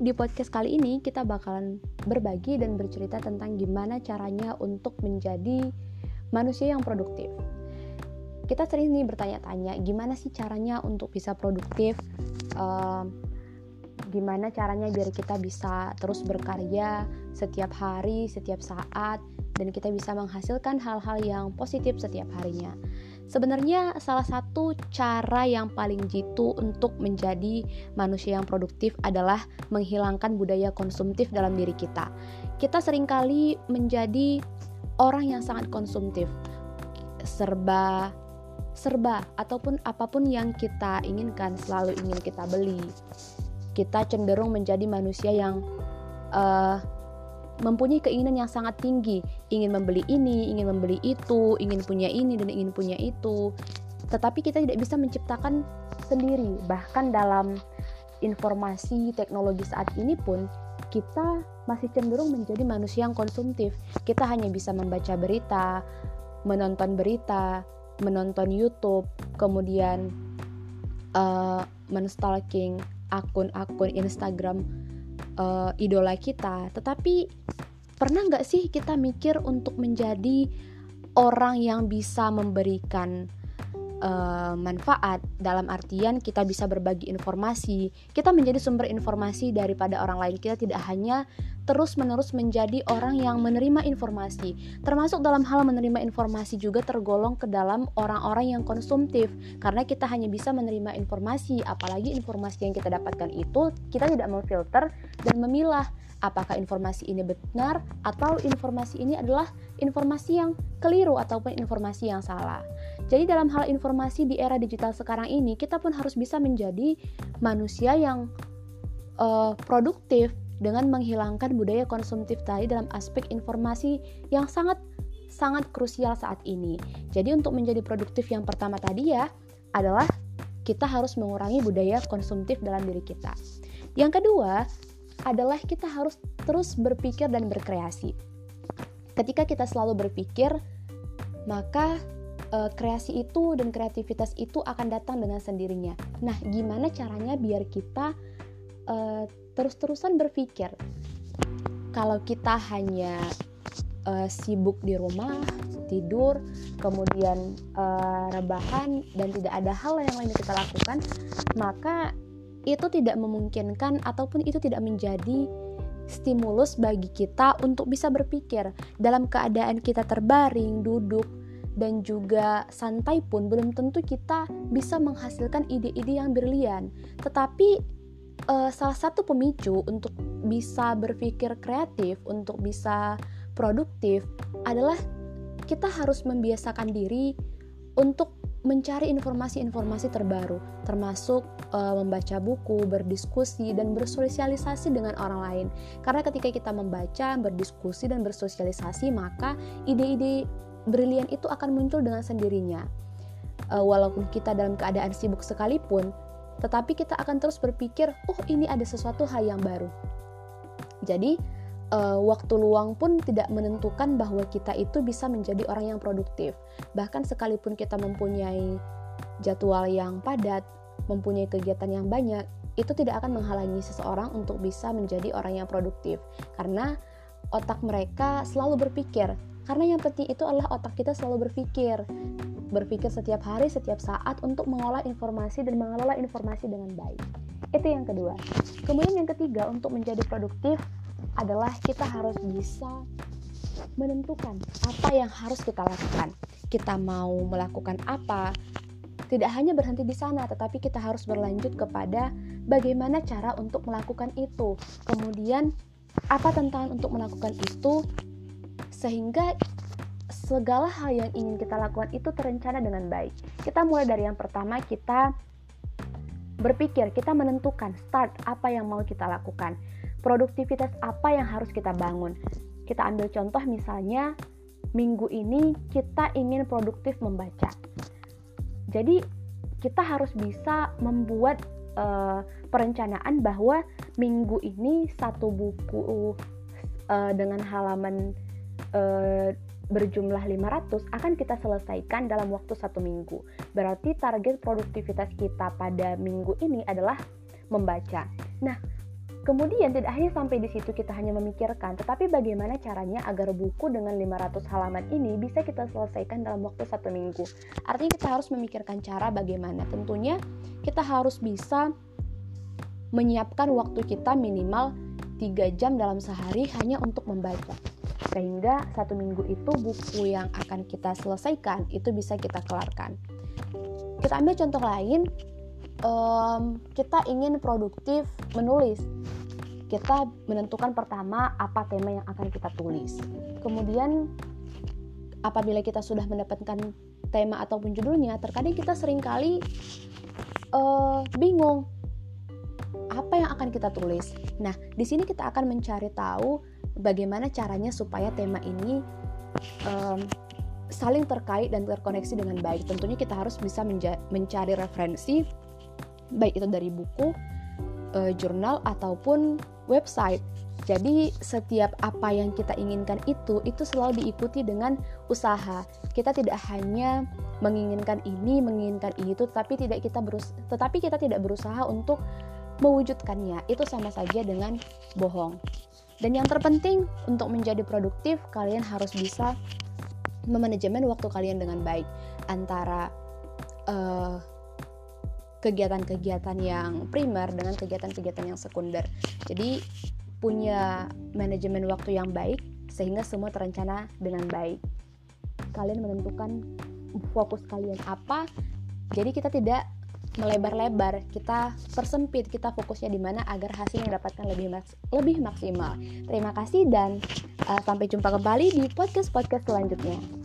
di podcast kali ini kita bakalan berbagi dan bercerita tentang gimana caranya untuk menjadi manusia yang produktif. Kita sering nih bertanya-tanya, gimana sih caranya untuk bisa produktif? Uh, gimana caranya biar kita bisa terus berkarya setiap hari, setiap saat, dan kita bisa menghasilkan hal-hal yang positif setiap harinya. Sebenarnya salah satu cara yang paling jitu untuk menjadi manusia yang produktif adalah menghilangkan budaya konsumtif dalam diri kita. Kita sering kali menjadi orang yang sangat konsumtif. Serba serba ataupun apa pun yang kita inginkan selalu ingin kita beli. Kita cenderung menjadi manusia yang uh, mempunyai keinginan yang sangat tinggi, ingin membeli ini, ingin membeli itu, ingin punya ini dan ingin punya itu. Tetapi kita tidak bisa menciptakan sendiri. Bahkan dalam informasi teknologi saat ini pun kita masih cenderung menjadi manusia yang konsumtif. Kita hanya bisa membaca berita, menonton berita, menonton YouTube, kemudian uh, menstalking akun-akun Instagram uh, idola kita, tetapi pernah nggak sih kita mikir untuk menjadi orang yang bisa memberikan uh, manfaat? Dalam artian kita bisa berbagi informasi, kita menjadi sumber informasi daripada orang lain. Kita tidak hanya terus-menerus menjadi orang yang menerima informasi. Termasuk dalam hal menerima informasi juga tergolong ke dalam orang-orang yang konsumtif karena kita hanya bisa menerima informasi, apalagi informasi yang kita dapatkan itu kita tidak memfilter dan memilah apakah informasi ini benar atau informasi ini adalah informasi yang keliru ataupun informasi yang salah. Jadi dalam hal informasi di era digital sekarang ini kita pun harus bisa menjadi manusia yang uh, produktif dengan menghilangkan budaya konsumtif tadi dalam aspek informasi yang sangat sangat krusial saat ini. Jadi untuk menjadi produktif yang pertama tadi ya adalah kita harus mengurangi budaya konsumtif dalam diri kita. Yang kedua, adalah kita harus terus berpikir dan berkreasi. Ketika kita selalu berpikir, maka e, kreasi itu dan kreativitas itu akan datang dengan sendirinya. Nah, gimana caranya biar kita e, terus-terusan berpikir? Kalau kita hanya e, sibuk di rumah, tidur, kemudian e, rebahan dan tidak ada hal yang lain yang kita lakukan, maka itu tidak memungkinkan ataupun itu tidak menjadi stimulus bagi kita untuk bisa berpikir dalam keadaan kita terbaring, duduk, dan juga santai pun belum tentu kita bisa menghasilkan ide-ide yang berlian. Tetapi uh, salah satu pemicu untuk bisa berpikir kreatif, untuk bisa produktif adalah kita harus membiasakan diri untuk mencari informasi-informasi terbaru, termasuk uh, membaca buku, berdiskusi, dan bersosialisasi dengan orang lain. Karena ketika kita membaca, berdiskusi, dan bersosialisasi, maka ide-ide brilian itu akan muncul dengan sendirinya. Uh, walaupun kita dalam keadaan sibuk sekalipun, tetapi kita akan terus berpikir, "Oh, ini ada sesuatu hal yang baru." Jadi, uh, waktu luang pun tidak menentukan bahwa kita itu bisa menjadi orang yang produktif. Bahkan sekalipun kita mempunyai jadwal yang padat, mempunyai kegiatan yang banyak, itu tidak akan menghalangi seseorang untuk bisa menjadi orang yang produktif. Karena otak mereka selalu berpikir. Karena yang penting itu adalah otak kita selalu berpikir. Berpikir setiap hari, setiap saat untuk mengolah informasi dan mengelola informasi dengan baik. Itu yang kedua. Kemudian yang ketiga, untuk menjadi produktif, adalah kita harus bisa menentukan apa yang harus kita lakukan. Kita mau melakukan apa, tidak hanya berhenti di sana, tetapi kita harus berlanjut kepada bagaimana cara untuk melakukan itu. Kemudian, apa tantangan untuk melakukan itu, sehingga segala hal yang ingin kita lakukan itu terencana dengan baik. Kita mulai dari yang pertama, kita berpikir, kita menentukan start apa yang mau kita lakukan produktivitas apa yang harus kita bangun. Kita ambil contoh misalnya minggu ini kita ingin produktif membaca. Jadi kita harus bisa membuat uh, perencanaan bahwa minggu ini satu buku uh, dengan halaman uh, berjumlah 500 akan kita selesaikan dalam waktu satu minggu. Berarti target produktivitas kita pada minggu ini adalah membaca. Nah, Kemudian tidak hanya sampai di situ kita hanya memikirkan, tetapi bagaimana caranya agar buku dengan 500 halaman ini bisa kita selesaikan dalam waktu satu minggu. Artinya kita harus memikirkan cara bagaimana. Tentunya kita harus bisa menyiapkan waktu kita minimal 3 jam dalam sehari hanya untuk membaca. Sehingga satu minggu itu buku yang akan kita selesaikan itu bisa kita kelarkan. Kita ambil contoh lain, um, kita ingin produktif menulis kita menentukan pertama apa tema yang akan kita tulis. Kemudian apabila kita sudah mendapatkan tema ataupun judulnya, terkadang kita sering kali uh, bingung apa yang akan kita tulis. Nah, di sini kita akan mencari tahu bagaimana caranya supaya tema ini um, saling terkait dan terkoneksi dengan baik. Tentunya kita harus bisa mencari referensi baik itu dari buku, uh, jurnal ataupun website. Jadi setiap apa yang kita inginkan itu itu selalu diikuti dengan usaha. Kita tidak hanya menginginkan ini, menginginkan itu, tapi tidak kita berus tetapi kita tidak berusaha untuk mewujudkannya. Itu sama saja dengan bohong. Dan yang terpenting untuk menjadi produktif, kalian harus bisa memanajemen waktu kalian dengan baik antara uh, kegiatan-kegiatan yang primer dengan kegiatan-kegiatan yang sekunder. Jadi punya manajemen waktu yang baik sehingga semua terencana dengan baik. Kalian menentukan fokus kalian apa. Jadi kita tidak melebar-lebar, kita persempit, kita fokusnya di mana agar hasil yang dapatkan lebih maks lebih maksimal. Terima kasih dan uh, sampai jumpa kembali di podcast-podcast selanjutnya.